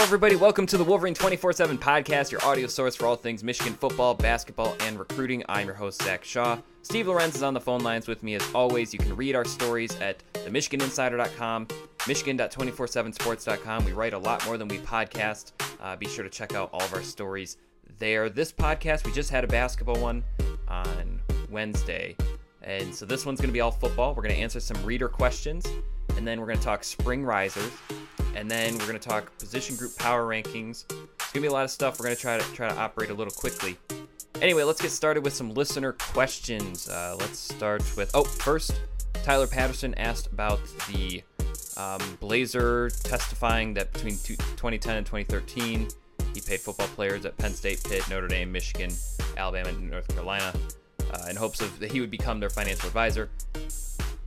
Hello, everybody. Welcome to the Wolverine 24 7 podcast, your audio source for all things Michigan football, basketball, and recruiting. I'm your host, Zach Shaw. Steve Lorenz is on the phone lines with me as always. You can read our stories at themichiganinsider.com, michigan.247sports.com. We write a lot more than we podcast. Uh, be sure to check out all of our stories there. This podcast, we just had a basketball one on Wednesday. And so this one's going to be all football. We're going to answer some reader questions, and then we're going to talk spring risers, and then we're going to talk position group power rankings. It's going to be a lot of stuff. We're going to try to try to operate a little quickly. Anyway, let's get started with some listener questions. Uh, let's start with oh, first, Tyler Patterson asked about the um, Blazer testifying that between 2010 and 2013, he paid football players at Penn State, Pitt, Notre Dame, Michigan, Alabama, and North Carolina uh, in hopes of that he would become their financial advisor.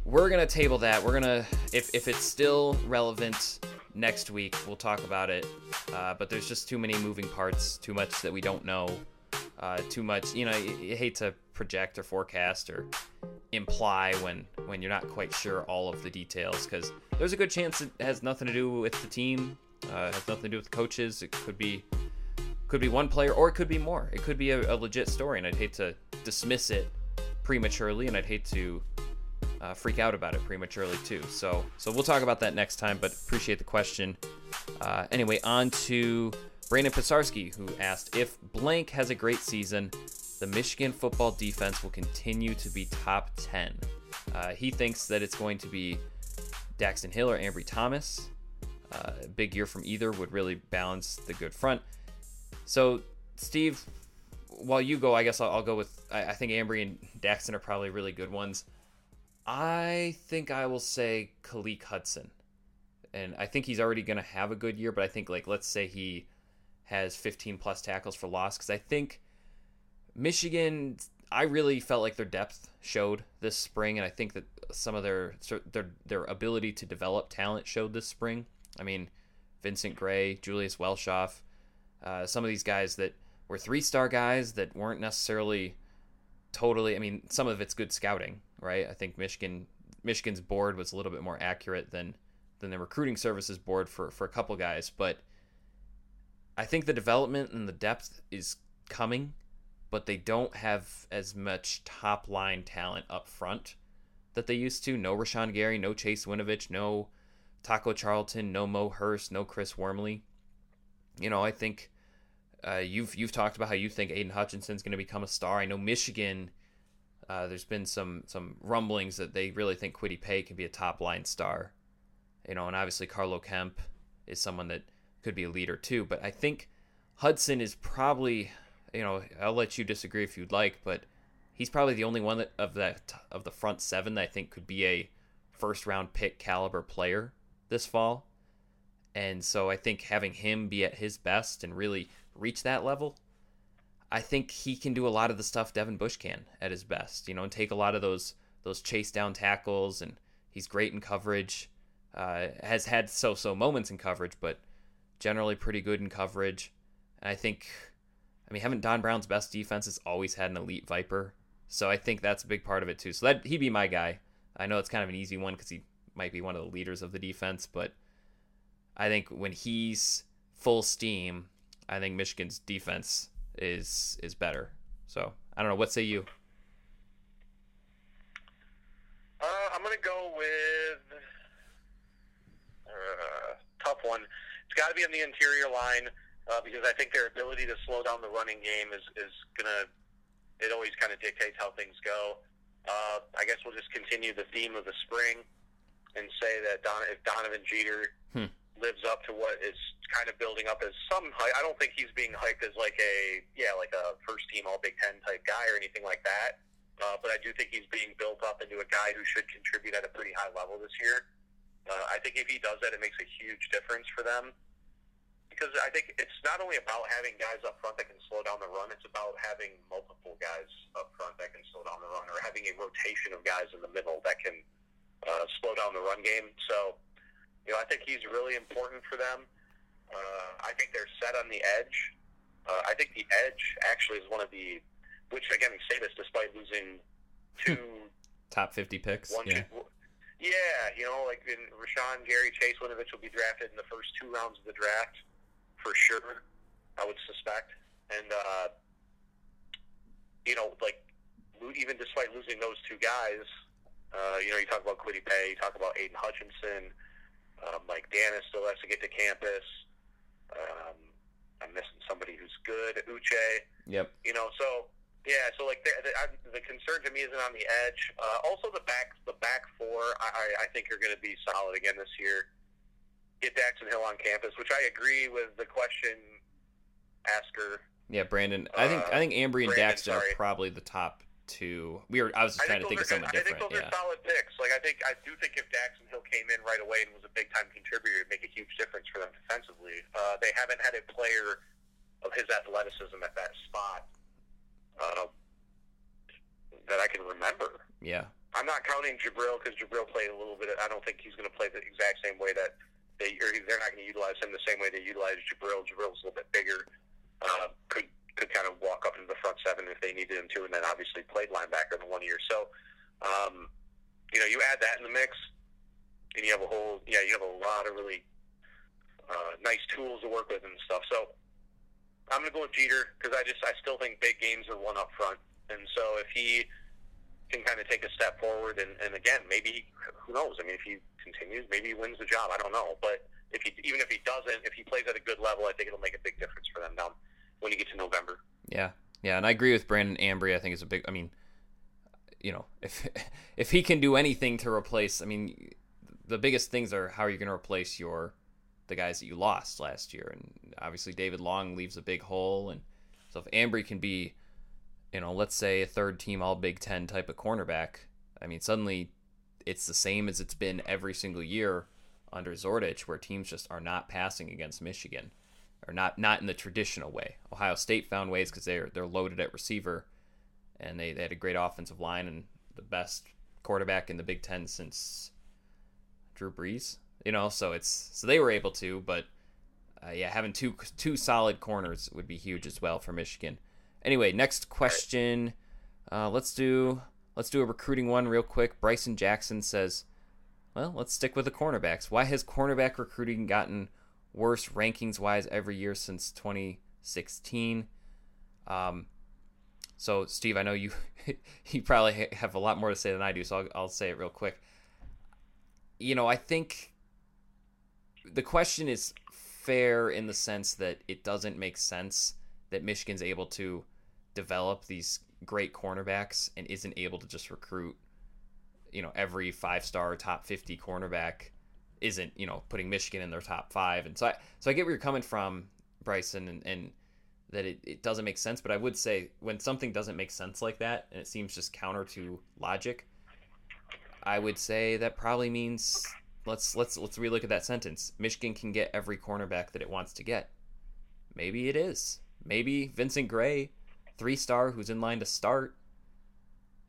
We're gonna table that. We're gonna if if it's still relevant next week, we'll talk about it. Uh, but there's just too many moving parts, too much that we don't know, uh, too much. You know, you, you hate to project or forecast or imply when when you're not quite sure all of the details because there's a good chance it has nothing to do with the team, uh, has nothing to do with the coaches. It could be could be one player or it could be more. It could be a, a legit story, and I'd hate to dismiss it prematurely, and I'd hate to uh, freak out about it prematurely too. So, so we'll talk about that next time. But appreciate the question. Uh, anyway, on to Brandon Pisarski, who asked if blank has a great season, the Michigan football defense will continue to be top 10. Uh, he thinks that it's going to be Daxton Hill or Ambry Thomas. Uh, big year from either would really balance the good front. So, Steve, while you go, I guess I'll, I'll go with. I, I, think Ambry and Daxton are probably really good ones. I think I will say Khaleke Hudson, and I think he's already going to have a good year. But I think like let's say he has 15 plus tackles for loss because I think Michigan. I really felt like their depth showed this spring, and I think that some of their their their ability to develop talent showed this spring. I mean, Vincent Gray, Julius Welschof, uh, some of these guys that were three star guys that weren't necessarily totally. I mean, some of it's good scouting, right? I think Michigan Michigan's board was a little bit more accurate than than the recruiting services board for for a couple guys, but I think the development and the depth is coming, but they don't have as much top line talent up front that they used to. No Rashan Gary, no Chase Winovich, no Taco Charlton, no Mo Hurst, no Chris Wormley. You know, I think uh, you've you've talked about how you think Aidan Hutchinson's going to become a star. I know Michigan. Uh, there's been some some rumblings that they really think Kwity Paye can be a top line star, you know, and obviously Carlo Kemp is someone that could be a leader too. But I think Hudson is probably, you know, I'll let you disagree if you'd like, but he's probably the only one that of that of the front seven that I think could be a first round pick caliber player this fall. And so I think having him be at his best and really reach that level, I think he can do a lot of the stuff Devin Bush can at his best. You know, and take a lot of those those chase down tackles, and he's great in coverage. Uh, has had so-so moments in coverage, but generally pretty good in coverage. And I think, I mean, haven't Don Brown's best defense has always had an elite Viper, so I think that's a big part of it too. So that he'd be my guy. I know it's kind of an easy one because he might be one of the leaders of the defense, but I think when he's full steam, I think Michigan's defense is is better. So I don't know. What say you? Uh, I'm gonna go with uh, tough one. It's got to be on the interior line uh, because I think their ability to slow down the running game is is gonna. It always kind of dictates how things go. Uh, I guess we'll just continue the theme of the spring and say that Don, if Donovan Jeter hmm lives up to what is kind of building up as some hype. I don't think he's being hyped as like a yeah like a first team All Big Ten type guy or anything like that. Uh, but I do think he's being built up into a guy who should contribute at a pretty high level this year. Uh, I think if he does that, it makes a huge difference for them because I think it's not only about having guys up front that can slow down the run; it's about having multiple guys up front that can slow down the run, or having a rotation of guys in the middle that can uh, slow down the run game. So you know, I think he's really important for them. Uh, I think they're set on the edge. Uh, I think the edge actually is one of the, which again, we say this despite losing two top fifty picks. One, yeah. Two, yeah, you know, like in Rashan Gary Chase Winovich will be drafted in the first two rounds of the draft. for sure. I would suspect, and uh, you know, like even despite losing those two guys, uh, you know, you talk about Kwity Paye, you talk about Aidan Hutchinson, uh, Mike Danna still has to get to campus. Um, I'm missing somebody who's good, Uche. Yep. You know, so yeah, so like the, the, the concern to me isn't on the edge. Uh, also, the back the back four I, I think are going to be solid again this year. Get Daxton Hill on campus, which I agree with the question asker. Yeah, Brandon. I think I think Ambry and Brandon, Daxton are probably the top two. We were. I was just I trying to think of those are someone good. I think those Yeah. are solid picks. Like I think I do think if Daxton Hill came in right away and was a big time contributor, it'd make a huge difference for them defensively. Uh, they haven't had a player of his athleticism at that spot uh, that I can remember. Yeah. I'm not counting Jabril because Jabril played a little bit. I don't think he's going to play the exact same way that they, or they're not going to utilize him the same way they utilize Jabril. Jabril's a little bit bigger. Uh, could could kind of walk up into the front seven if they needed him to, and then obviously played linebacker the one year. So, um, you know, you add that in the mix, and you have a whole yeah, you have a lot of really uh, nice tools to work with and stuff. So, I'm to go with Jeter because I just I still think big games are one up front, and so if he can kind of take a step forward, and, and again, maybe who knows? I mean, if he continues, maybe he wins the job. I don't know, but if he even if he doesn't, if he plays at a good level, I think it'll make a big difference for them down when you get to November. Yeah, and I agree with Brandon Ambry. I think is a big. I mean, you know, if if he can do anything to replace, I mean, the biggest things are how are you going to replace your the guys that you lost last year, and obviously David Long leaves a big hole, and so if Ambry can be, you know, let's say a third team All Big Ten type of cornerback, I mean, suddenly it's the same as it's been every single year under Zordich, where teams just are not passing against Michigan or not not in the traditional way. Ohio State found ways because they're they're loaded at receiver, and they, they had a great offensive line and the best quarterback in the Big Ten since Drew Brees. You know, so it's so they were able to, but uh, yeah, having two two solid corners would be huge as well for Michigan. Anyway, next question. Uh, let's do let's do a recruiting one real quick. Bryson Jackson says, "Well, let's stick with the cornerbacks. Why has cornerback recruiting gotten worse rankings wise every year since 2016?" Um, so, Steve, I know you you probably have a lot more to say than I do, so I'll, I'll say it real quick. You know, I think the question is fair in the sense that it doesn't make sense that Michigan's able to develop these great cornerbacks and isn't able to just recruit, you know, every five star top 50 cornerback isn't, you know, putting Michigan in their top five. And so I, so I get where you're coming from, Bryson, and, and that it, it doesn't make sense. But I would say when something doesn't make sense like that and it seems just counter to logic, I would say that probably means let's let's let's relook at that sentence. Michigan can get every cornerback that it wants to get. Maybe it is. Maybe Vincent Gray, three star, who's in line to start.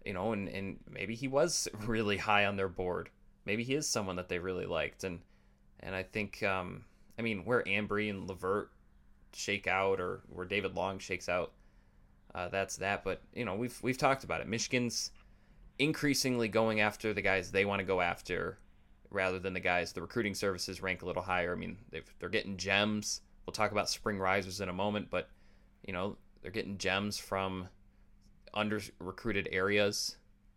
You know, and, and maybe he was really high on their board. Maybe he is someone that they really liked, and and I think um, I mean where Ambry and Levert shake out, or where David Long shakes out, uh, that's that. But you know we've we've talked about it. Michigan's increasingly going after the guys they want to go after rather than the guys the recruiting services rank a little higher. I mean, they've, they're getting gems. We'll talk about spring risers in a moment, but you know they're getting gems from under recruited areas.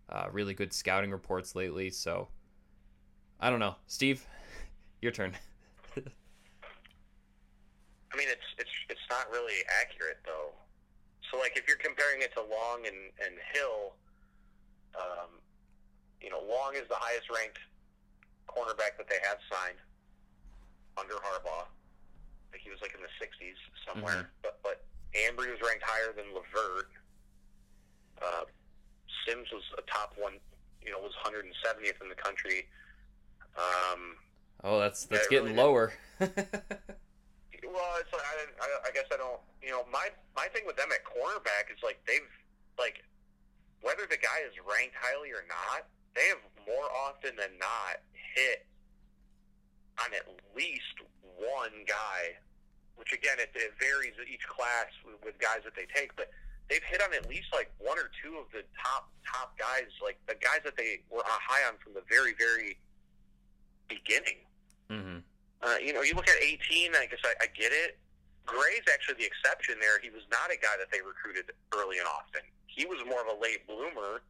Uh, really good scouting reports lately. So I don't know, Steve, your turn. I mean, it's it's it's not really accurate though. So like if you're comparing it to Long and and Hill, um, you know, Long is the highest ranked cornerback that they have signed under Harbaugh. I think he was like in the 60s somewhere. But but Ambry was ranked higher than Levert. Uh, Sims was a top one. You know, was 170th in the country. Um, Oh, that's that's getting really lower. Well, it's like, I, I, I guess I don't. You know, my my thing with them at cornerback is like they've like whether the guy is ranked highly or not, they have more often than not hit on at least one guy. Which again, it, it varies each class with, with guys that they take, but they've hit on at least like one or two of the top top guys, like the guys that they were high on from the very very beginning. hmm Uh, you know, you look at 18. I guess I, I get it. Gray's actually the exception there. He was not a guy that they recruited early and often. He was more of a late bloomer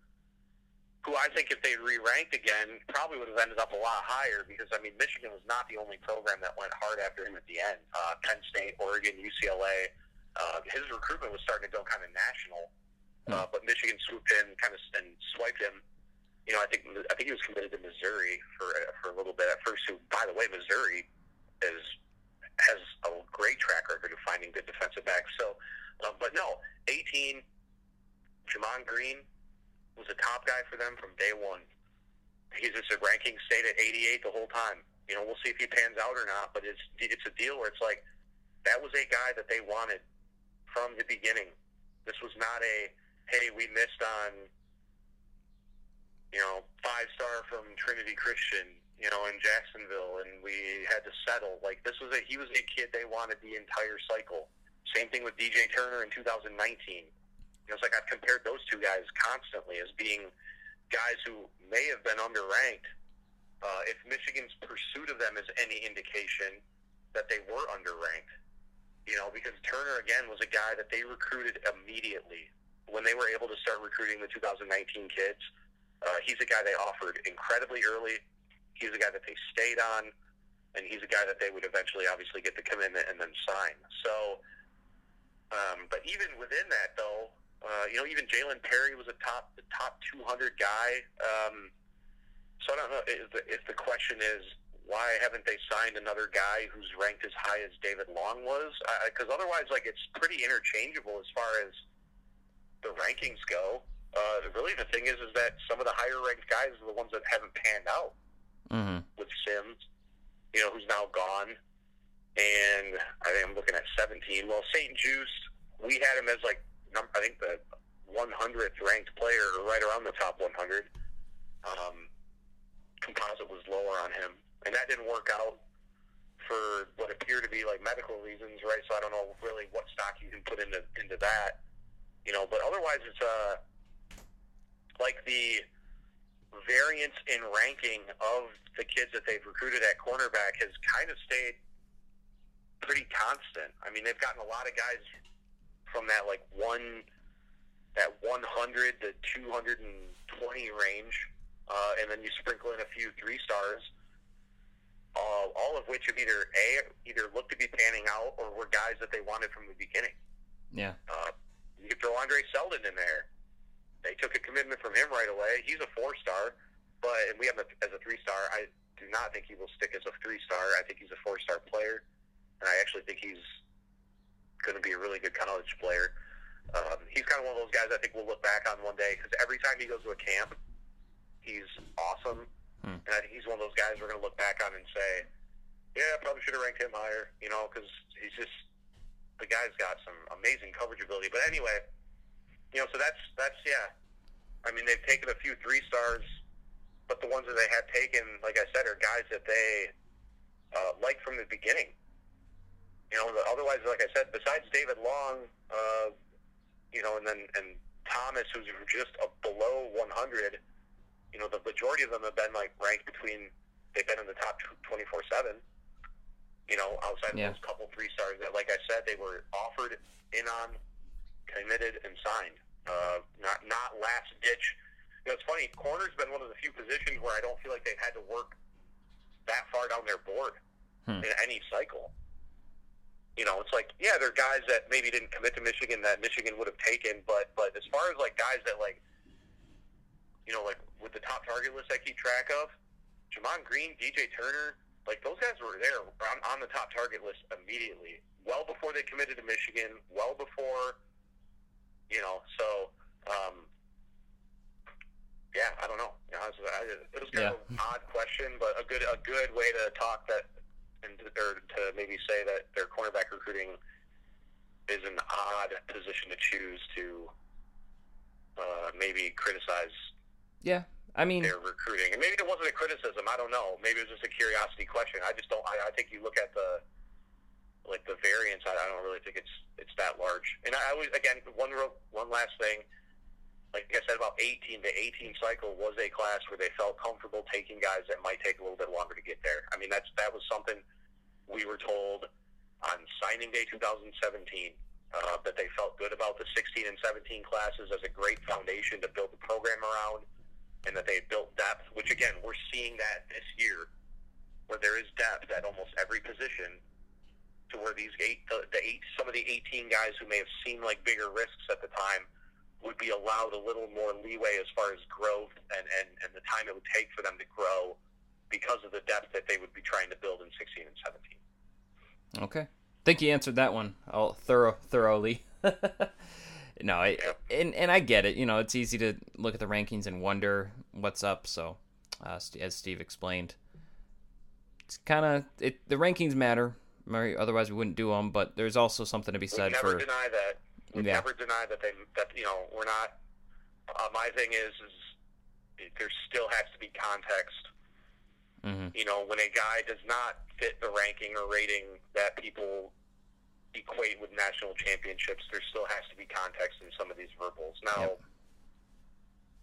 who I think if they re-ranked again probably would have ended up a lot higher because I mean Michigan was not the only program that went hard after him at the end. Uh, Penn State, Oregon, UCLA, uh, his recruitment was starting to go kind of national, uh, but Michigan swooped in kind of and swiped him. You know, I think I think he was committed to Missouri for for a little bit at first. Who, by the way, Missouri is has a great track record of finding good defensive backs. So, uh, but no, 18, Gemon Green, was a top guy for them from day one. He's just a ranking stayed at 88 the whole time. You know, we'll see if he pans out or not, but it's it's a deal where it's like that was a guy that they wanted from the beginning. This was not a hey we missed on you know five star from Trinity Christian you know in Jacksonville and we had to settle. Like this was a he was a kid they wanted the entire cycle. Same thing with DJ Turner in 2019 know, it's like I've compared those two guys constantly as being guys who may have been underranked. Uh, if Michigan's pursuit of them is any indication that they were underranked, you know, because Turner again was a guy that they recruited immediately when they were able to start recruiting the 2019 kids. Uh, he's a guy they offered incredibly early. He's a guy that they stayed on, and he's a guy that they would eventually obviously get the commitment and then sign. So, um, but even within that, though, uh, you know, even Jalen Perry was a top the top 200 guy. Um, so I don't know if the, if the question is why haven't they signed another guy who's ranked as high as David Long was? Because otherwise, like it's pretty interchangeable as far as the rankings go. Uh, really, the thing is, is that some of the higher ranked guys are the ones that haven't panned out. Mm-hmm. With Sims, you know, who's now gone, and I think I'm looking at 17. Well, St. Juste, we had him as like I think the 100th ranked player, right around the top 100. Um, composite was lower on him, and that didn't work out for what appear to be like medical reasons, right? So I don't know really what stock you can put into into that, you know. But otherwise, it's uh like the variance in ranking of the kids that they've recruited at cornerback has kind of stayed pretty constant. I mean, they've gotten a lot of guys from that like one that 100 to 220 range, uh, and then you sprinkle in a few three stars, all, all of which have either a either looked to be panning out or were guys that they wanted from the beginning. Yeah. Uh, you could throw Andre Seldon in there. They took a commitment from him right away. He's a four star, but and we have him as a three star. I do not think he will stick as a three star. I think he's a four star player, and I actually think he's going to be a really good college player. Um, he's kind of one of those guys I think we'll look back on one day because every time he goes to a camp, he's awesome. Hmm. And I think he's one of those guys we're going to look back on and say, yeah, I probably should have ranked him higher, you know, because he's just the guy's got some amazing coverage ability. But anyway, you know, so that's that's yeah. I mean, they've taken a few three stars, but the ones that they have taken, like I said, are guys that they uh, like from the beginning. You know, otherwise, like I said, besides David Long, uh, you know, and then and Thomas, who's just a below 100. You know, the majority of them have been like ranked between. They've been in the top 24 seven. You know, outside of yeah. those couple three stars that, like I said, they were offered in on, committed, and signed. Uh, not not last ditch. You know, it's funny. Corner's been one of the few positions where I don't feel like they've had to work that far down their board hmm. in any cycle. You know, it's like yeah, there are guys that maybe didn't commit to Michigan that Michigan would have taken, but but as far as like guys that like, you know, like with the top target list I keep track of, Gemon Green, DJ Turner, like those guys were there on, on the top target list immediately, well before they committed to Michigan, well before, you know, so. um yeah, I don't know. You know, it was, it was kind yeah. of an odd question, but a good a good way to talk that and or to maybe say that their cornerback recruiting is an odd position to choose to uh, maybe criticize. Yeah, I mean their recruiting, and maybe it wasn't a criticism. I don't know. Maybe it was just a curiosity question. I just don't. I, I think you look at the like the variance. I, don't really think it's it's that large. And I, was again one real, one last thing like I said, about 18 to 18 cycle was a class where they felt comfortable taking guys that might take a little bit longer to get there. I mean, that's that was something we were told on signing day 2017 uh, that they felt good about the 16 and 17 classes as a great foundation to build the program around, and that they built depth. Which again, we're seeing that this year, where there is depth at almost every position, to where these eight, the, the eight, some of the 18 guys who may have seemed like bigger risks at the time would be allowed a little more leeway as far as growth and, and, and the time it would take for them to grow because of the depth that they would be trying to build in 16 and 17. Okay. I think you answered that one all thorough thoroughly. no, I, and and I get it. You know, it's easy to look at the rankings and wonder what's up. So, uh, as Steve explained, it's kind of it. The rankings matter. Otherwise, we wouldn't do them. But there's also something to be said we never for. deny that. We yeah. never deny that they that you know we're not. Uh, my thing is is there still has to be context Mm-hmm. You know, when a guy does not fit the ranking or rating that people equate with national championships, there still has to be context in some of these verbals. Now, yep.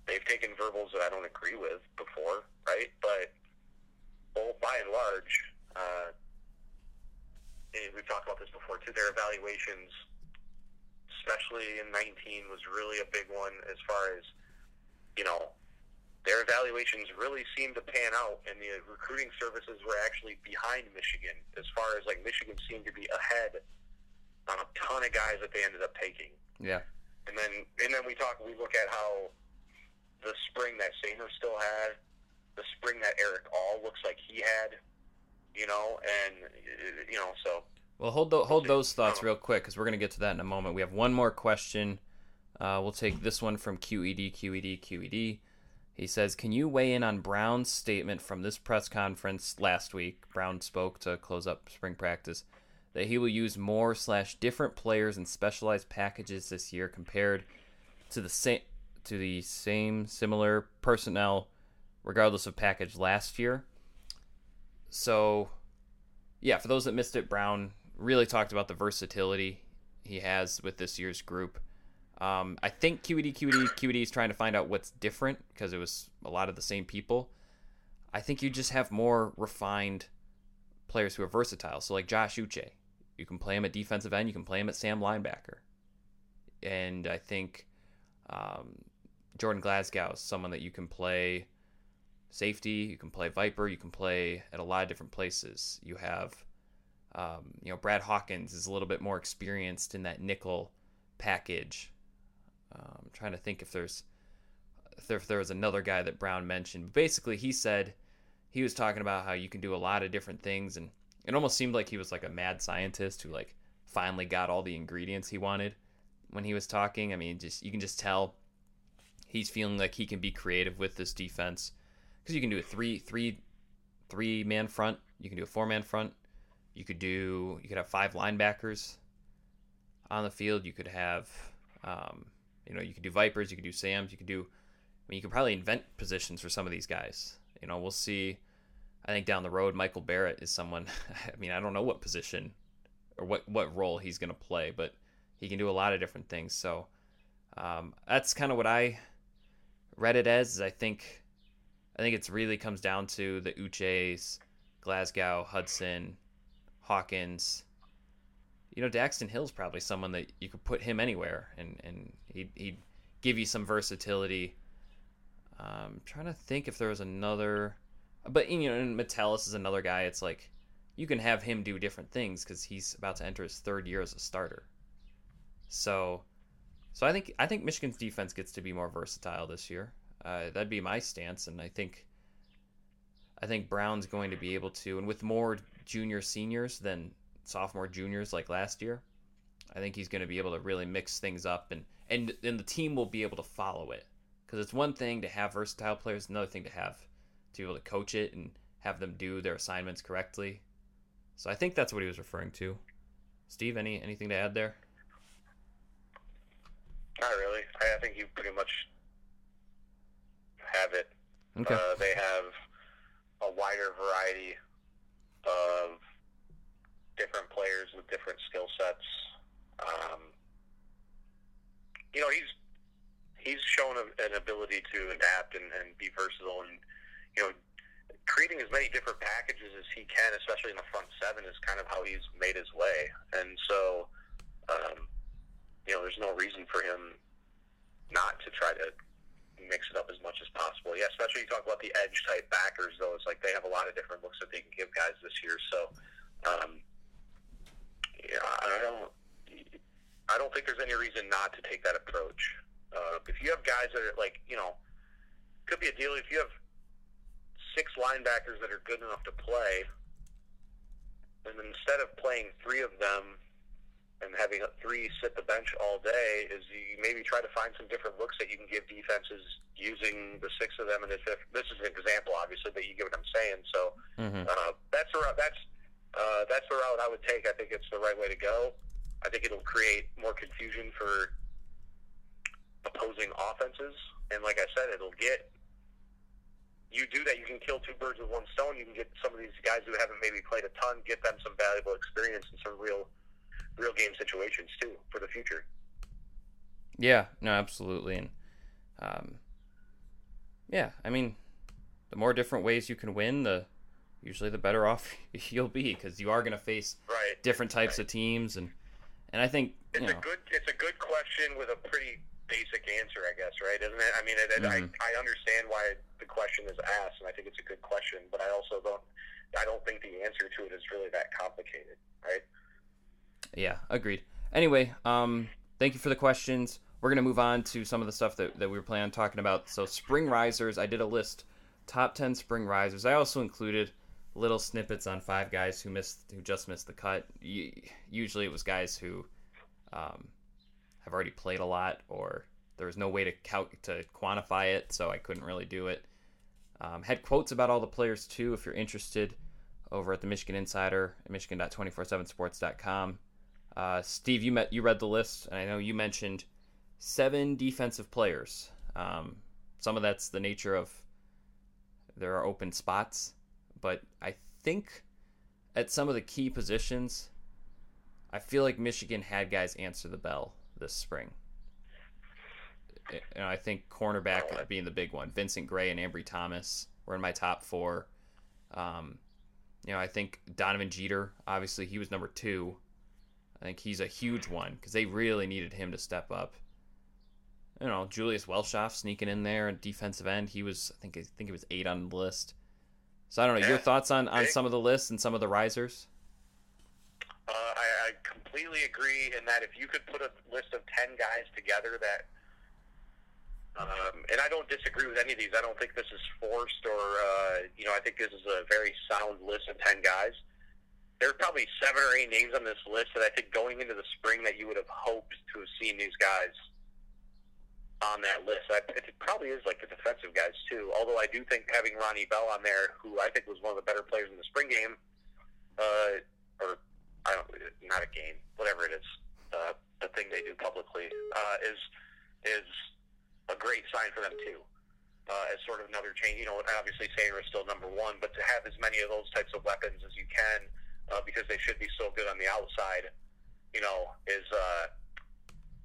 they've taken verbals that I don't agree with before, right? But well, by and large, uh, we've talked about this before too. Their evaluations, especially in 19, was really a big one as far as you know their evaluations really seemed to pan out, and the recruiting services were actually behind Michigan as far as like Michigan seemed to be ahead on a ton of guys that they ended up taking. Yeah. And then and then we talk we look at how the spring that Sainristil had, the spring that Erick All looks like he had, you know, and you know so. Well, hold the, hold those thoughts real quick because we're gonna get to that in a moment. We have one more question. Uh, we'll take this one from QED, QED, QED. He says, Can you weigh in on Brown's statement from this press conference last week? Brown spoke to close up spring practice that he will use more slash different players and specialized packages this year compared to the same to the same similar personnel regardless of package last year. So yeah, for those that missed it, Brown really talked about the versatility he has with this year's group. Um, I think QED, QED, QED is trying to find out what's different because it was a lot of the same people. I think you just have more refined players who are versatile. So like Josh Uche, you can play him at defensive end, you can play him at Sam linebacker, and I think um, Jordan Glasgow is someone that you can play safety, you can play Viper, you can play at a lot of different places. You have, um, you know, Brad Hawkins is a little bit more experienced in that nickel package um, I'm trying to think if there's if there, if there was another guy that Brown mentioned. But Basically, he said he was talking about how you can do a lot of different things, and it almost seemed like he was like a mad scientist who like finally got all the ingredients he wanted when he was talking. I mean, just you can just tell he's feeling like he can be creative with this defense because you can do a three three three man front, you can do a four man front, you could do you could have five linebackers on the field, you could have um, you know, you could do Vipers, you could do Sams, you could do. I mean, you could probably invent positions for some of these guys. You know, we'll see. I think down the road, Michael Barrett is someone. I mean, I don't know what position or what what role he's going to play, but he can do a lot of different things. So um, that's kind of what I read it as. Is I think I think it's really comes down to the Uches, Glasgow, Hudson, Hawkins, you know, Daxton Hill's probably someone that you could put him anywhere, and and he'd, he'd give you some versatility. I'm um, trying to think if there was another, but you know, and Metellus is another guy. It's like you can have him do different things because he's about to enter his third year as a starter. So, so I think I think Michigan's defense gets to be more versatile this year. Uh, that'd be my stance, and I think I think Brown's going to be able to, and with more junior seniors than sophomore juniors like last year. I think he's going to be able to really mix things up and and and the team will be able to follow it because it's one thing to have versatile players, another thing to have to be able to coach it and have them do their assignments correctly. So I think that's what he was referring to. Steve, any anything to add there? Not really. I, I think you pretty much have it. Okay. Uh, they have a wider variety of different players with different skill sets. Um, you know, he's he's shown a, an ability to adapt and, and be versatile. And you know, creating as many different packages as he can, especially in the front seven, is kind of how he's made his way. And so, um, you know, there's no reason for him not to try to mix it up as much as possible. Yeah, especially you talk about the edge type backers, though. It's like they have a lot of different looks that they can give guys this year. So, um, yeah, I don't, I don't think there's any reason not to take that approach. Uh, if you have guys that are like, you know, could be a deal if you have six linebackers that are good enough to play, and instead of playing three of them and having three sit the bench all day, is you maybe try to find some different looks that you can give defenses using the six of them and the fifth. This is an example, obviously, but you get what I'm saying. So mm-hmm. uh, that's the route. That's uh, that's the route I would take. I think it's the right way to go. I think it'll create more confusion for opposing offenses, and like I said, it'll get you do that, you can kill two birds with one stone. You can get some of these guys who haven't maybe played a ton, get them some valuable experience and some real, real game situations too for the future. Yeah, no, absolutely, and um, yeah, I mean, the more different ways you can win, the usually the better off you'll be because you are going to face right. different types right. of teams, and and I think it's you know, a good it's a good question with a pretty basic answer, I guess, right? Isn't it? I mean, it, it, mm-hmm. I I understand why the question is asked, and I think it's a good question, but I also don't I don't think the answer to it is really that complicated, right? Yeah, agreed. Anyway, um, thank you for the questions. We're gonna move on to some of the stuff that, that we were planning on talking about. So spring risers, I did a list, top ten spring risers. I also included little snippets on five guys who missed who just missed the cut. Usually it was guys who um, have already played a lot, or there was no way to cal- to quantify it, so I couldn't really do it. Um, had quotes about all the players too, if you're interested, over at the Michigan Insider at michigan.247sports.com. Uh, Steve, you met you read the list, and I know you mentioned seven defensive players. Um, some of that's the nature of there are open spots, but I think at some of the key positions, I feel like Michigan had guys answer the bell this spring. And I think cornerback being the big one. Vincent Gray and Ambry Thomas were in my top four. Um, you know, I think Donovan Jeter, obviously, he was number two. I think he's a huge one because they really needed him to step up. You know, Julius Welschof sneaking in there at defensive end. He was, I think, I think it was eight on the list. So I don't know. Yeah. Your thoughts on on some of the lists and some of the risers? Uh, I, I completely agree in that if you could put a list of 10 guys together that um, and I don't disagree with any of these. I don't think this is forced or, uh, you know, I think this is a very sound list of 10 guys. There are probably seven or eight names on this list that I think going into the spring that you would have hoped to have seen these guys on that list. I, it probably is like the defensive guys, too. Although I do think having Ronnie Bell on there, who I think was one of the better players in the spring game, uh, or I don't, not a game, whatever it is, uh, the thing they do publicly, uh, is is a great sign for them too. Uh, as sort of another change, you know, obviously Sainer is still number one, but to have as many of those types of weapons as you can, uh, because they should be so good on the outside, you know, is uh,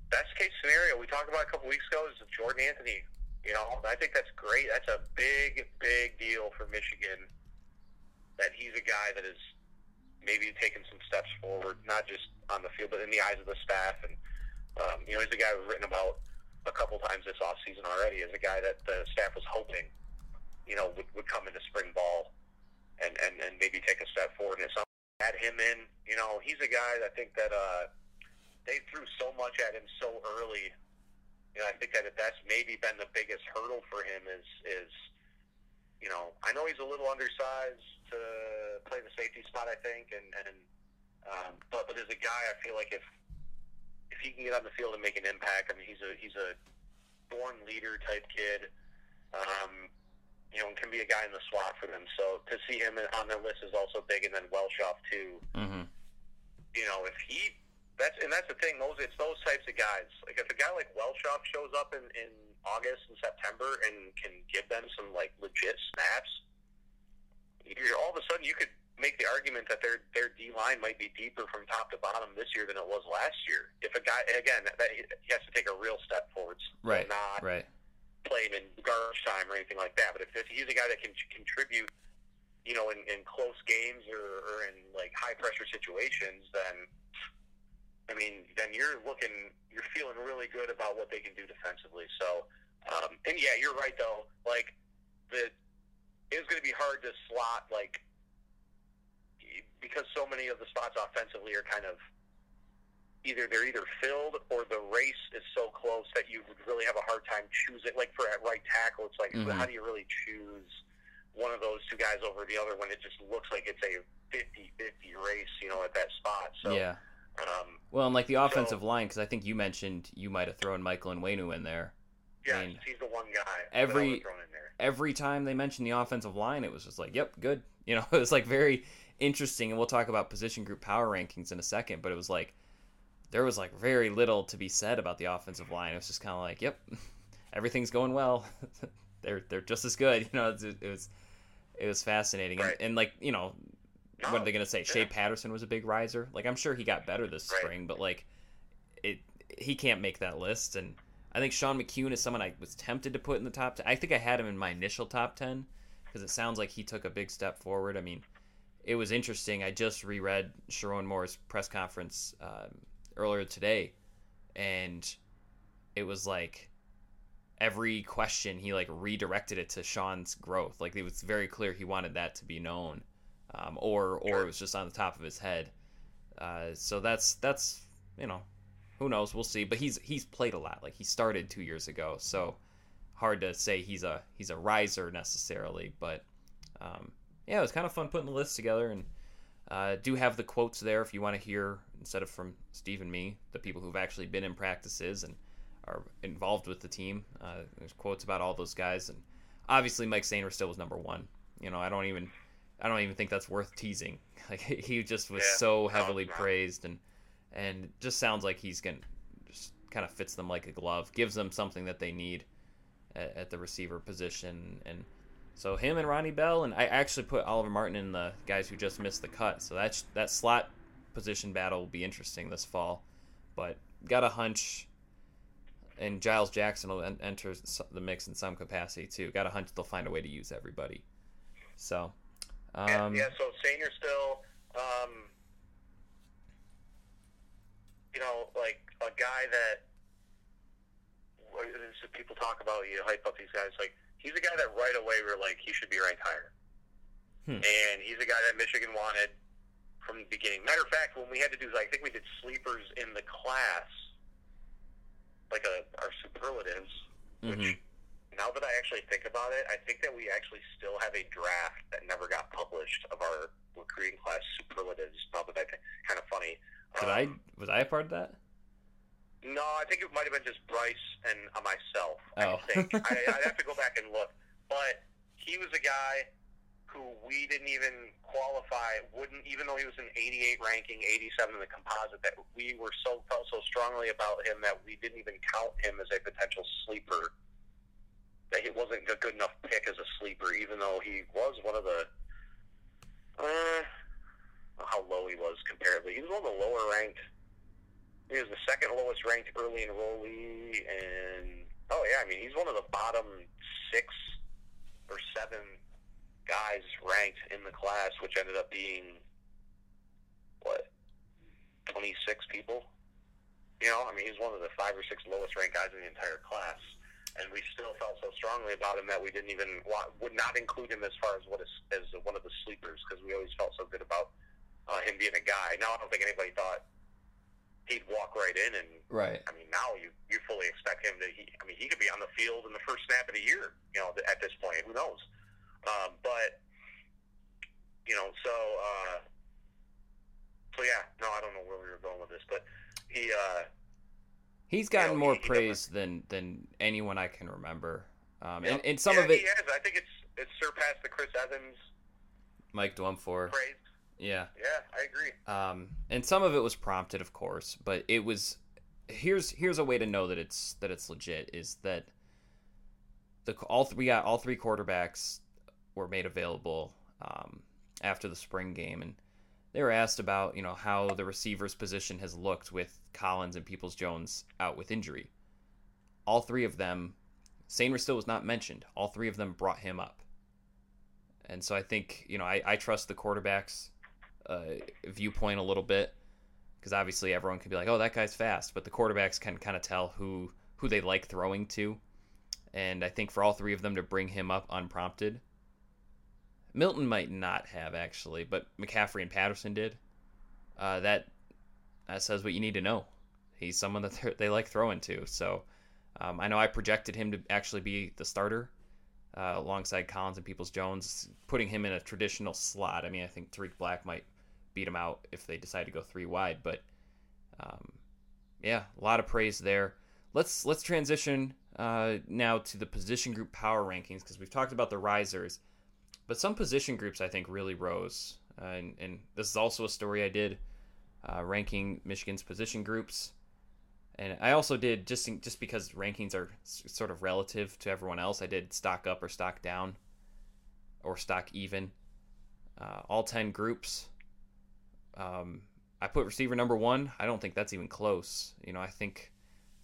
best case scenario. We talked about a couple weeks ago is Jordan Anthony. You know, I think that's great. That's a big, big deal for Michigan. That he's a guy that is maybe taken some steps forward, not just on the field, but in the eyes of the staff. And um, you know, he's a guy we've written about a couple times this off season already as a guy that the staff was hoping, you know, would, would come into spring ball and, and, and maybe take a step forward. Him in, you know, he's a guy that I think that uh, they threw so much at him so early. You know, I think that that's maybe been the biggest hurdle for him is is you know, I know he's a little undersized to play the safety spot, I think, and and um, but but as a guy, I feel like if if he can get on the field and make an impact, I mean, he's a he's a born leader type kid. Um, you know, and can be a guy in the slot for them. So to see him on their list is also big, and then Welschof too. Mm-hmm. You know, if he that's and that's the thing. Those it's those types of guys. Like if a guy like Welschof shows up in, in August and September and can give them some like legit snaps, you're, all of a sudden you could make the argument that their their D line might be deeper from top to bottom this year than it was last year. If a guy again, that, he has to take a real step forwards, right? Not right. Playing in garbage time or anything like that. But if, he's a guy that can contribute you know, in, in close games or, or in like high pressure situations, then I mean, then you're looking, you're feeling really good about what they can do defensively. So, um, and yeah, you're right though. Like the it's going to be hard to slot like because so many of the spots offensively are kind of either they're either filled or the is so close that you would really have a hard time choosing. Like for at right tackle, it's like mm-hmm. how do you really choose one of those two guys over the other when it just looks like it's a 50-50 race, you know, at that spot. So yeah. Um, well, and like the offensive so, line, because I think you mentioned you might have thrown Michael Onwenu in there. Yeah, I mean, he's the one guy. Every every time they mentioned the offensive line, it was just like, "Yep, good." You know, it was like very interesting, and we'll talk about position group power rankings in a second. But it was like there was like very little to be said about the offensive line. It was just kind of like, "Yep, everything's going well. they're they're just as good." You know, it, it was it was fascinating, right. and, and, like you know, no, what are they gonna say? Yeah. Shea Patterson was a big riser. Like I'm sure he got better this right. spring, but like it, he can't make that list. And I think Sean McKeon is someone I was tempted to put in the top. 10. I think I had him in my initial top ten because it sounds like he took a big step forward. I mean, it was interesting. I just reread Sherrone Moore's press conference um, earlier today, and it was like every question he like redirected it to Sean's growth. Like it was very clear he wanted that to be known, um, or or it was just on the top of his head. Uh, so that's that's you know who knows we'll see. But he's he's played a lot. Like he started two years ago, so hard to say he's a he's a riser necessarily. But um, yeah, it was kind of fun putting the list together and. Uh, do have the quotes there if you want to hear instead of from Steve and me, the people who've actually been in practices and are involved with the team. Uh, there's quotes about all those guys, and obviously Mike Sainristil was number one. You know, I don't even, I don't even think that's worth teasing. Like he just was yeah, so heavily praised, and and just sounds like he's gonna just kind of fits them like a glove, gives them something that they need at, at the receiver position, and so him and Ronnie Bell, and I actually put Oliver Martin in the guys who just missed the cut. So that's that slot position battle will be interesting this fall, but got a hunch and Giles Jackson will enter the mix in some capacity too. Got a hunch they'll find a way to use everybody. So, um, yeah, yeah. So Sainristil, um, you know, like a guy that people talk about, you hype up these guys. Like he's a guy that right away we're like he should be ranked higher, hmm. and he's a guy that Michigan wanted from the beginning. Matter of fact, when we had to do, I think we did sleepers in the class like a our superlatives, which mm-hmm. now that I actually think about it, I think that we actually still have a draft that never got published of our recruiting class superlatives. Now that I think, kind of funny. Did um, I was I a part of that? No, I think it might have been just Bryce and myself. Oh. I think I, I'd have to go back and look, but he was a guy who we didn't even qualify, wouldn't even though he was an 88 ranking, 87 in the composite, that we were so felt so strongly about him that we didn't even count him as a potential sleeper. That he wasn't a good enough pick as a sleeper, even though he was one of the. Uh, how low he was comparatively. He was one of the lower ranked. He was the second lowest ranked early enrollee, and oh yeah, I mean he's one of the bottom six or seven guys ranked in the class, which ended up being what 26 people. You know, I mean, he's one of the five or six lowest ranked guys in the entire class, and we still felt so strongly about him that we didn't even want, would not include him as far as what is as one of the sleepers because we always felt so good about uh, him being a guy. Now I don't think anybody thought he'd walk right in and right. I mean, now you you fully expect him to. He, I mean, he could be on the field in the first snap of the year. You know, at this point, who knows? Um, but you know, so uh, so yeah, no, I don't know where we were going with this, but he uh, he's gotten you know, more he, praise he than than anyone I can remember. Um, and, and some yeah, of it, he has. I think it's it's surpassed the Chris Evans, Mike Dwumfour praise. Yeah, yeah, I agree. Um, and some of it was prompted, of course, but it was here's here's a way to know that it's that it's legit is that the all we got all three quarterbacks were made available um, after the spring game, and they were asked about you know how the receivers position has looked with Collins and Peoples Jones out with injury. All three of them, Sainristil was not mentioned. All three of them brought him up, And so I think, you know, I, I trust the quarterback's viewpoint a little bit because obviously everyone can be like, oh, that guy's fast. But the quarterbacks can kind of tell who, who they like throwing to. And I think for all three of them to bring him up unprompted, Milton might not have actually, but McCaffrey and Patterson did. Uh, that that says what you need to know. He's someone that they like throwing to. So um, I know I projected him to actually be the starter uh, alongside Collins and Peoples Jones, putting him in a traditional slot. I mean, I think Tarik Black might beat them out if they decide to go three wide, but um, yeah, a lot of praise there. Let's let's transition uh, now to the position group power rankings because we've talked about the risers, but some position groups I think really rose, uh, and, and this is also a story I did uh, ranking Michigan's position groups and I also did just just because rankings are sort of relative to everyone else. I did stock up or stock down, or stock even. Uh, all ten groups. Um, I put receiver number one. I don't think that's even close. You know, I think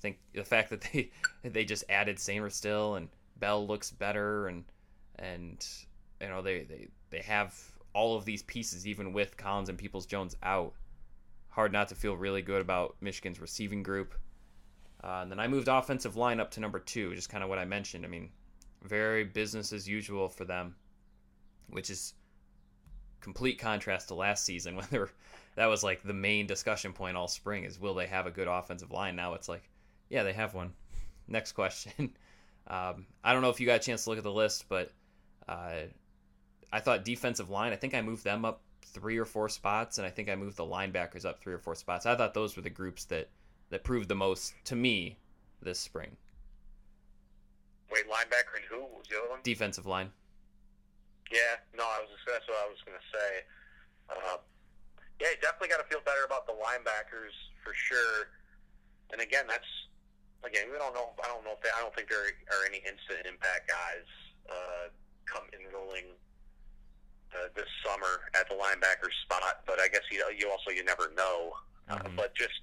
think the fact that they they just added Sainristil and Bell looks better and and you know they they they have all of these pieces even with Collins and Peoples Jones out. Hard not to feel really good about Michigan's receiving group. Uh, and then I moved offensive line up to number two, just kind of what I mentioned. I mean, very business as usual for them, which is complete contrast to last season when that was like the main discussion point all spring is will they have a good offensive line? Now it's like, yeah, they have one. Next question. um, I don't know if you got a chance to look at the list, but uh, I thought defensive line. I think I moved them up three or four spots, and I think I moved the linebackers up three or four spots. I thought those were the groups that that proved the most to me this spring. Wait, linebacker and who was the other one? Defensive line. Yeah, no, I was that's what I was going to say. Uh, yeah, you definitely got to feel better about the linebackers for sure. And again, that's again, we don't know. I don't know if they, I don't think there are any instant impact guys uh, come enrolling uh, this summer at the linebacker spot. But I guess you you also you never know. Mm-hmm. Uh, but just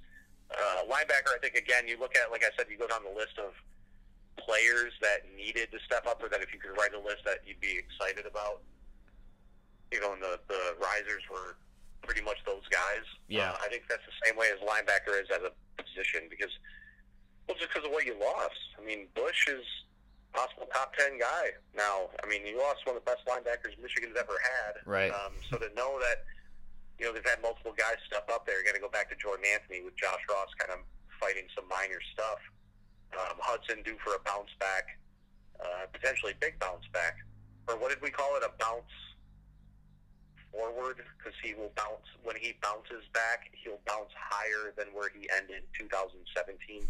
uh, linebacker, I think again, you look at like I said, you go down the list of players that needed to step up, or that if you could write a list that you'd be excited about. You know, and the the risers were pretty much those guys. Yeah, uh, I think that's the same way as linebacker is as a position because well, just because of what you lost. I mean, Bush is possible top ten guy now. I mean, you lost one of the best linebackers Michigan's ever had. Right. Um, so to know that you know, they've had multiple guys step up there. You got to go back to Jordan Anthony with Josh Ross kind of fighting some minor stuff. Um, Hudson due for a bounce back, uh, potentially big bounce back, or what did we call it? A bounce forward because he will bounce when he bounces back. He'll bounce higher than where he ended 2017.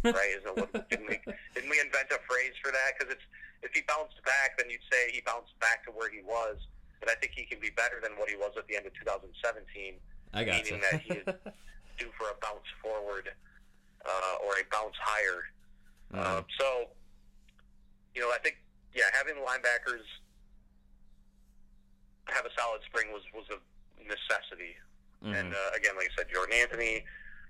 right? Isn't what, didn't we didn't we invent a phrase for that? Because it's if he bounced back, then you'd say he bounced back to where he was but I think he can be better than what he was at the end of 2017. I got meaning that he is due for a bounce forward uh, or a bounce higher. Mm-hmm. Uh, so, you know, I think yeah, having the linebackers have a solid spring was was a necessity. Mm-hmm. And uh, again, like I said, Jordan Anthony,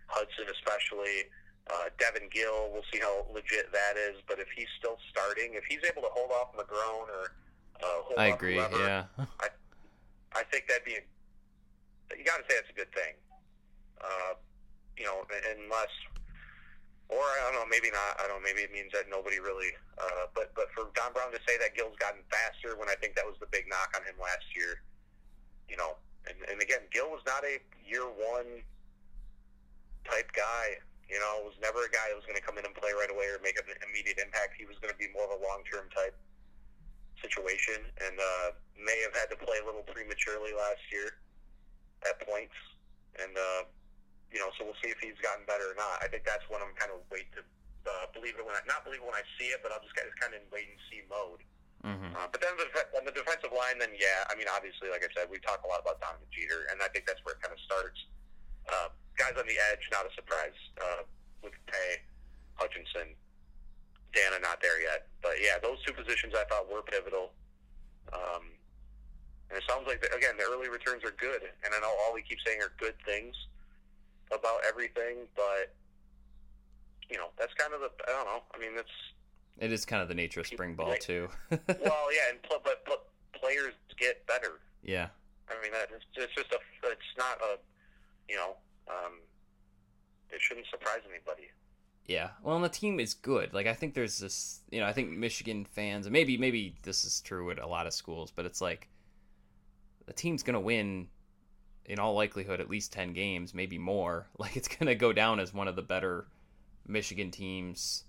Hudson especially. Uh, Devin Gill, we'll see how legit that is. But if he's still starting, if he's able to hold off McGrone or uh, I agree. yeah. I, I think that'd be. A, you got to say it's a good thing. Uh, you know, unless, or I don't know, maybe not. I don't. know, Maybe it means that nobody really. Uh, but but for Don Brown to say that Gill's gotten faster when I think that was the big knock on him last year. You know, and, and again, Gill was not a year one type guy. You know, was never a guy that was going to come in and play right away or make an immediate impact. He was going to be more of a long term type situation and uh, may have had to play a little prematurely last year at points. And, uh, you know, so we'll see if he's gotten better or not. I think that's when I'm kind of wait to uh, believe it when I, not believe it when I see it, but I'm just kind of, kind of in wait and see mode. Mm-hmm. Uh, but then the, on the defensive line, then yeah, I mean, obviously, like I said, we talk a lot about Donovan Jeter, and I think that's where it kind of starts. Uh, guys on the edge, not a surprise uh, with Paye, Hutchinson, Danna not there yet. But yeah, those two positions I thought were pivotal. Um, and it sounds like, the, again, the early returns are good. And I know all we keep saying are good things about everything, but, you know, that's kind of the, I don't know. I mean, that's. It is kind of the nature of spring ball, like, too. well, yeah, and pl- but, but players get better. Yeah. I mean, that it's, it's just a. It's not a. You know, um, it shouldn't surprise anybody. Yeah. Well, and the team is good. Like I think there's this, you know, I think Michigan fans, maybe maybe this is true at a lot of schools, but it's like the team's to win in all likelihood at least 10 games, maybe more. Like it's going to go down as one of the better Michigan teams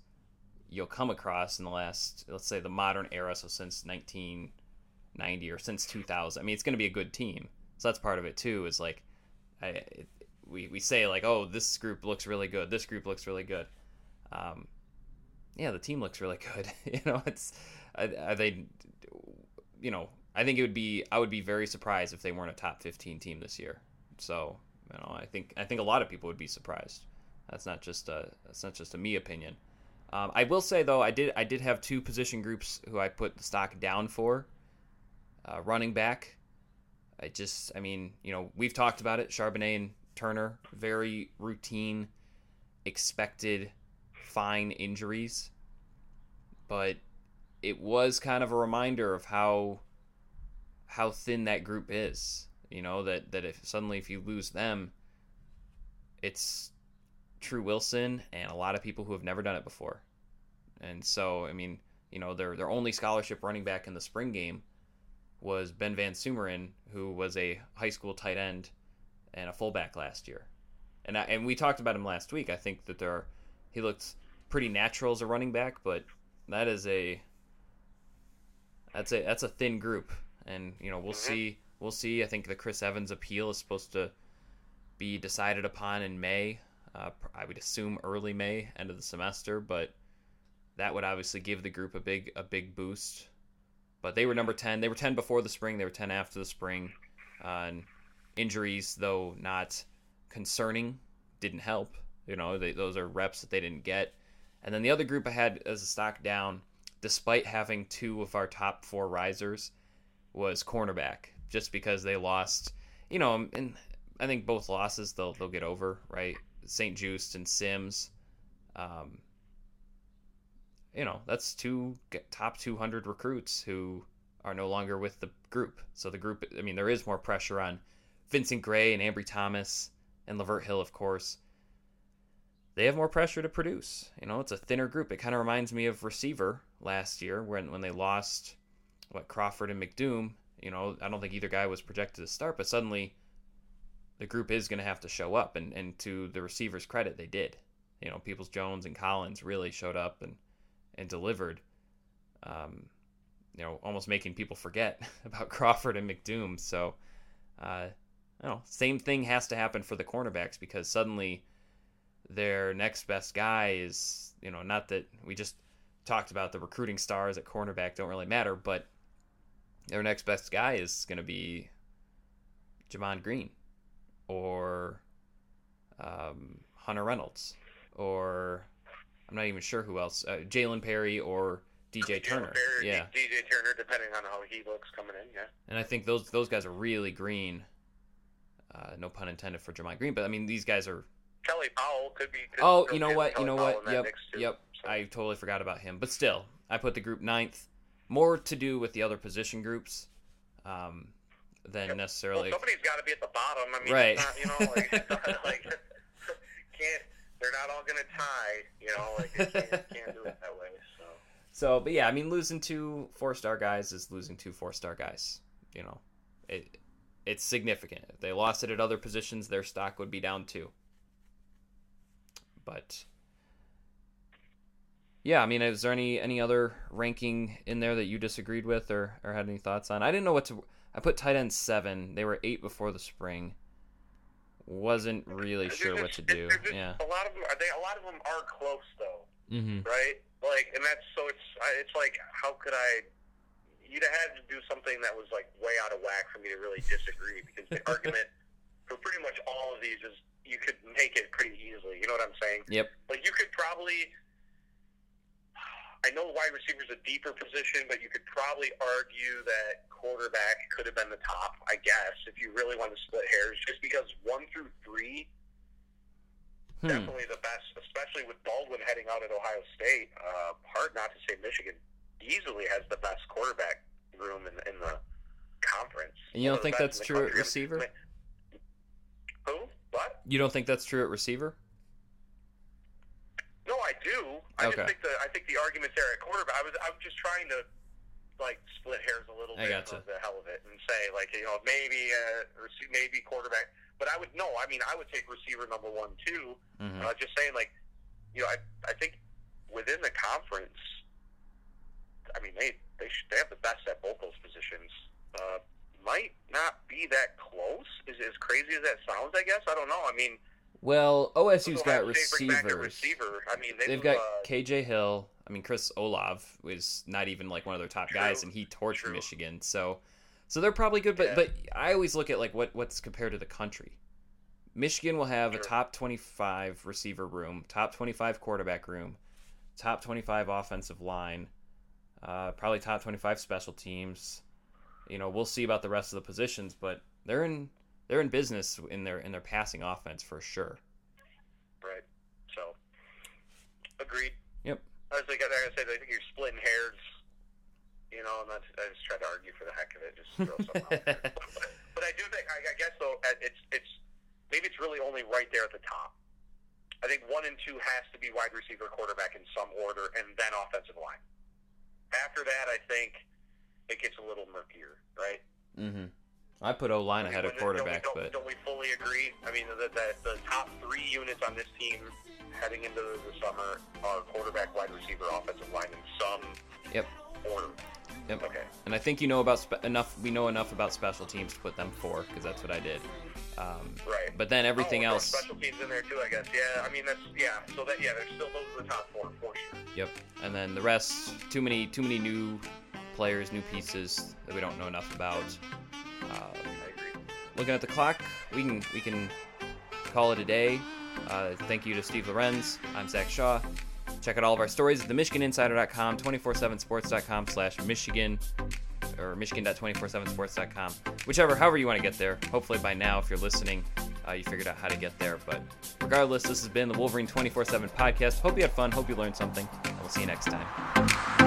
you'll come across in the last let's say the modern era, so since 1990 or since 2000. I mean, it's going to be a good team. So that's part of it too is like I, it, we, we say like, oh, this group looks really good. This group looks really good. Um, yeah, the team looks really good. you know, it's are they, you know, I think it would be I would be very surprised if they weren't a top 15 team this year. So, you know, I think I think a lot of people would be surprised. That's not just a that's not just a me opinion. Um, I will say though, I did I did have two position groups who I put the stock down for. Uh, running back, I just I mean you know we've talked about it. Charbonnet and Turner, very routine, expected, fine injuries, but it was kind of a reminder of how how thin that group is. You know that that if suddenly if you lose them, it's Tru Wilson and a lot of people who have never done it before. And so, I mean, you know, their their only scholarship running back in the spring game was Ben Van Sumeren, who was a high school tight end and a fullback last year. And I, and we talked about him last week. I think that there are, he looked pretty natural as a running back, but that is a that's a that's a thin group, and you know we'll mm-hmm. see we'll see. I think the Chris Evans appeal is supposed to be decided upon in May. Uh, I would assume early May, end of the semester, but that would obviously give the group a big a big boost. But they were number ten. They were ten before the spring. They were ten after the spring. Uh, and injuries, though not concerning, didn't help. You know, they, those are reps that they didn't get. And then the other group I had as a stock down, despite having two of our top four risers, was cornerback, just because they lost. You know, and I think both losses they'll they'll get over, right? St-Juste and Sims. Um, you know, that's two top 200 recruits who are no longer with the group. So the group, I mean, there is more pressure on Vincent Gray and Ambry Thomas and Lavert Hill, of course. They have more pressure to produce. You know, it's a thinner group. It kind of reminds me of receiver last year when when they lost what Crawford and McDoom. You know, I don't think either guy was projected to start, but suddenly the group is going to have to show up. And, and to the receivers' credit, they did. You know, Peoples Jones and Collins really showed up and, and delivered. Um, you know, almost making people forget about Crawford and McDoom. So, uh, you know, same thing has to happen for the cornerbacks because suddenly their next best guy is, you know, not that we just talked about the recruiting stars at cornerback don't really matter, but their next best guy is going to be Gemon Green or um, Hunter Reynolds, or I'm not even sure who else, uh, Jalen Perry or DJ Turner. Perry, yeah, DJ Turner, depending on how he looks coming in. Yeah, and I think those those guys are really green. Uh, no pun intended for Gemon Green, but I mean these guys are. Kelly Powell could be. Could oh, you know what? Kelly you know Powell what? Yep, yep. I totally forgot about him, but still, I put the group ninth. More to do with the other position groups. Um, than yep. necessarily. Well, somebody's got to be at the bottom. I mean, right? Not, you know, like, like can't they're not all going to tie. You know, like can't, can't do it that way. So. So, but yeah, I mean, losing two four star guys is losing two four star guys. You know, it it's significant. If they lost it at other positions, their stock would be down too. But yeah, I mean, is there any any other ranking in there that you disagreed with or or had any thoughts on? I didn't know what to. I put tight end seven. They were eight before the spring. Wasn't really sure what to do. yeah. A lot of them are they. A lot of them are close though. Mm-hmm. Right. Like, and that's so it's it's like how could I? You'd have had to do something that was like way out of whack for me to really disagree because the argument for pretty much all of these is you could make it pretty easily. You know what I'm saying? Yep. Like you could probably I know wide receiver is a deeper position, but you could probably argue that quarterback could have been the top, I guess, if you really want to split hairs, just because one through three, hmm. definitely the best, especially with Baldwin heading out at Ohio State. Uh, hard not to say Michigan easily has the best quarterback room in, in the And you don't one of the think that's true at receiver? Who? What? You don't think that's true at receiver? Do. I Okay. just think the I think the arguments there at quarterback. I was I'm just trying to like split hairs a little I bit for the hell of it and say like you know maybe uh, maybe quarterback. But I would no. I mean I would take receiver number one too. hmm Uh, just saying like you know I I think within the conference. I mean they they should, they have the best at both those positions. Uh, might not be that close. Is as crazy as that sounds. I guess I don't know. I mean. Well, OSU's got Ohio State bring back a receivers. receiver. I mean, they They've got uh, KJ Hill. I mean, Chris Olave was not even like one of their top True. guys, and he torched True. Michigan. So, so they're probably good. But Yeah. but I always look at like what what's compared to the country. Michigan will have a top twenty-five receiver room, top twenty-five quarterback room, top twenty-five offensive line, uh, probably top twenty-five special teams. You know, we'll see about the rest of the positions, but they're in they're in business in their in their passing offense for sure. Right. So, agreed. Yep. I was like, like I said, I think you're splitting hairs. You know, and that's, I just tried to argue for the heck of it, just throw something out there. But, but I do think, I, I guess though, it's it's maybe it's really only right there at the top. I think one and two has to be wide receiver, quarterback in some order, and then offensive line. After that, I think it gets a little murkier, right? Mm-hmm. I put O line ahead of quarterback, don't but don't, we fully agree? I mean, the, the, the top three units on this team heading into the summer are quarterback, wide receiver, offensive line in some Yep. order. Yep. Okay. and I think you know about spe- enough. We know enough about special teams to put them four because that's what I did. Um, Right. but then everything oh, else. Special teams in there too, I guess. Yeah. I mean, that's yeah. So that yeah, there's still those are the top four for sure. Yep. And then the rest, too many, too many new players, new pieces that we don't know enough about. Uh, looking at the clock, we can we can call it a day. Uh, thank you to Steve Lorenz. I'm Zach Shaw. Check out all of our stories at themichiganinsider.com, 247sports.com slash Michigan, or michigan.247sports.com. Whichever, however you want to get there. Hopefully by now, if you're listening, uh, you figured out how to get there. But regardless, this has been the Wolverine 24-7 podcast. Hope you had fun. Hope you learned something. And we'll see you next time.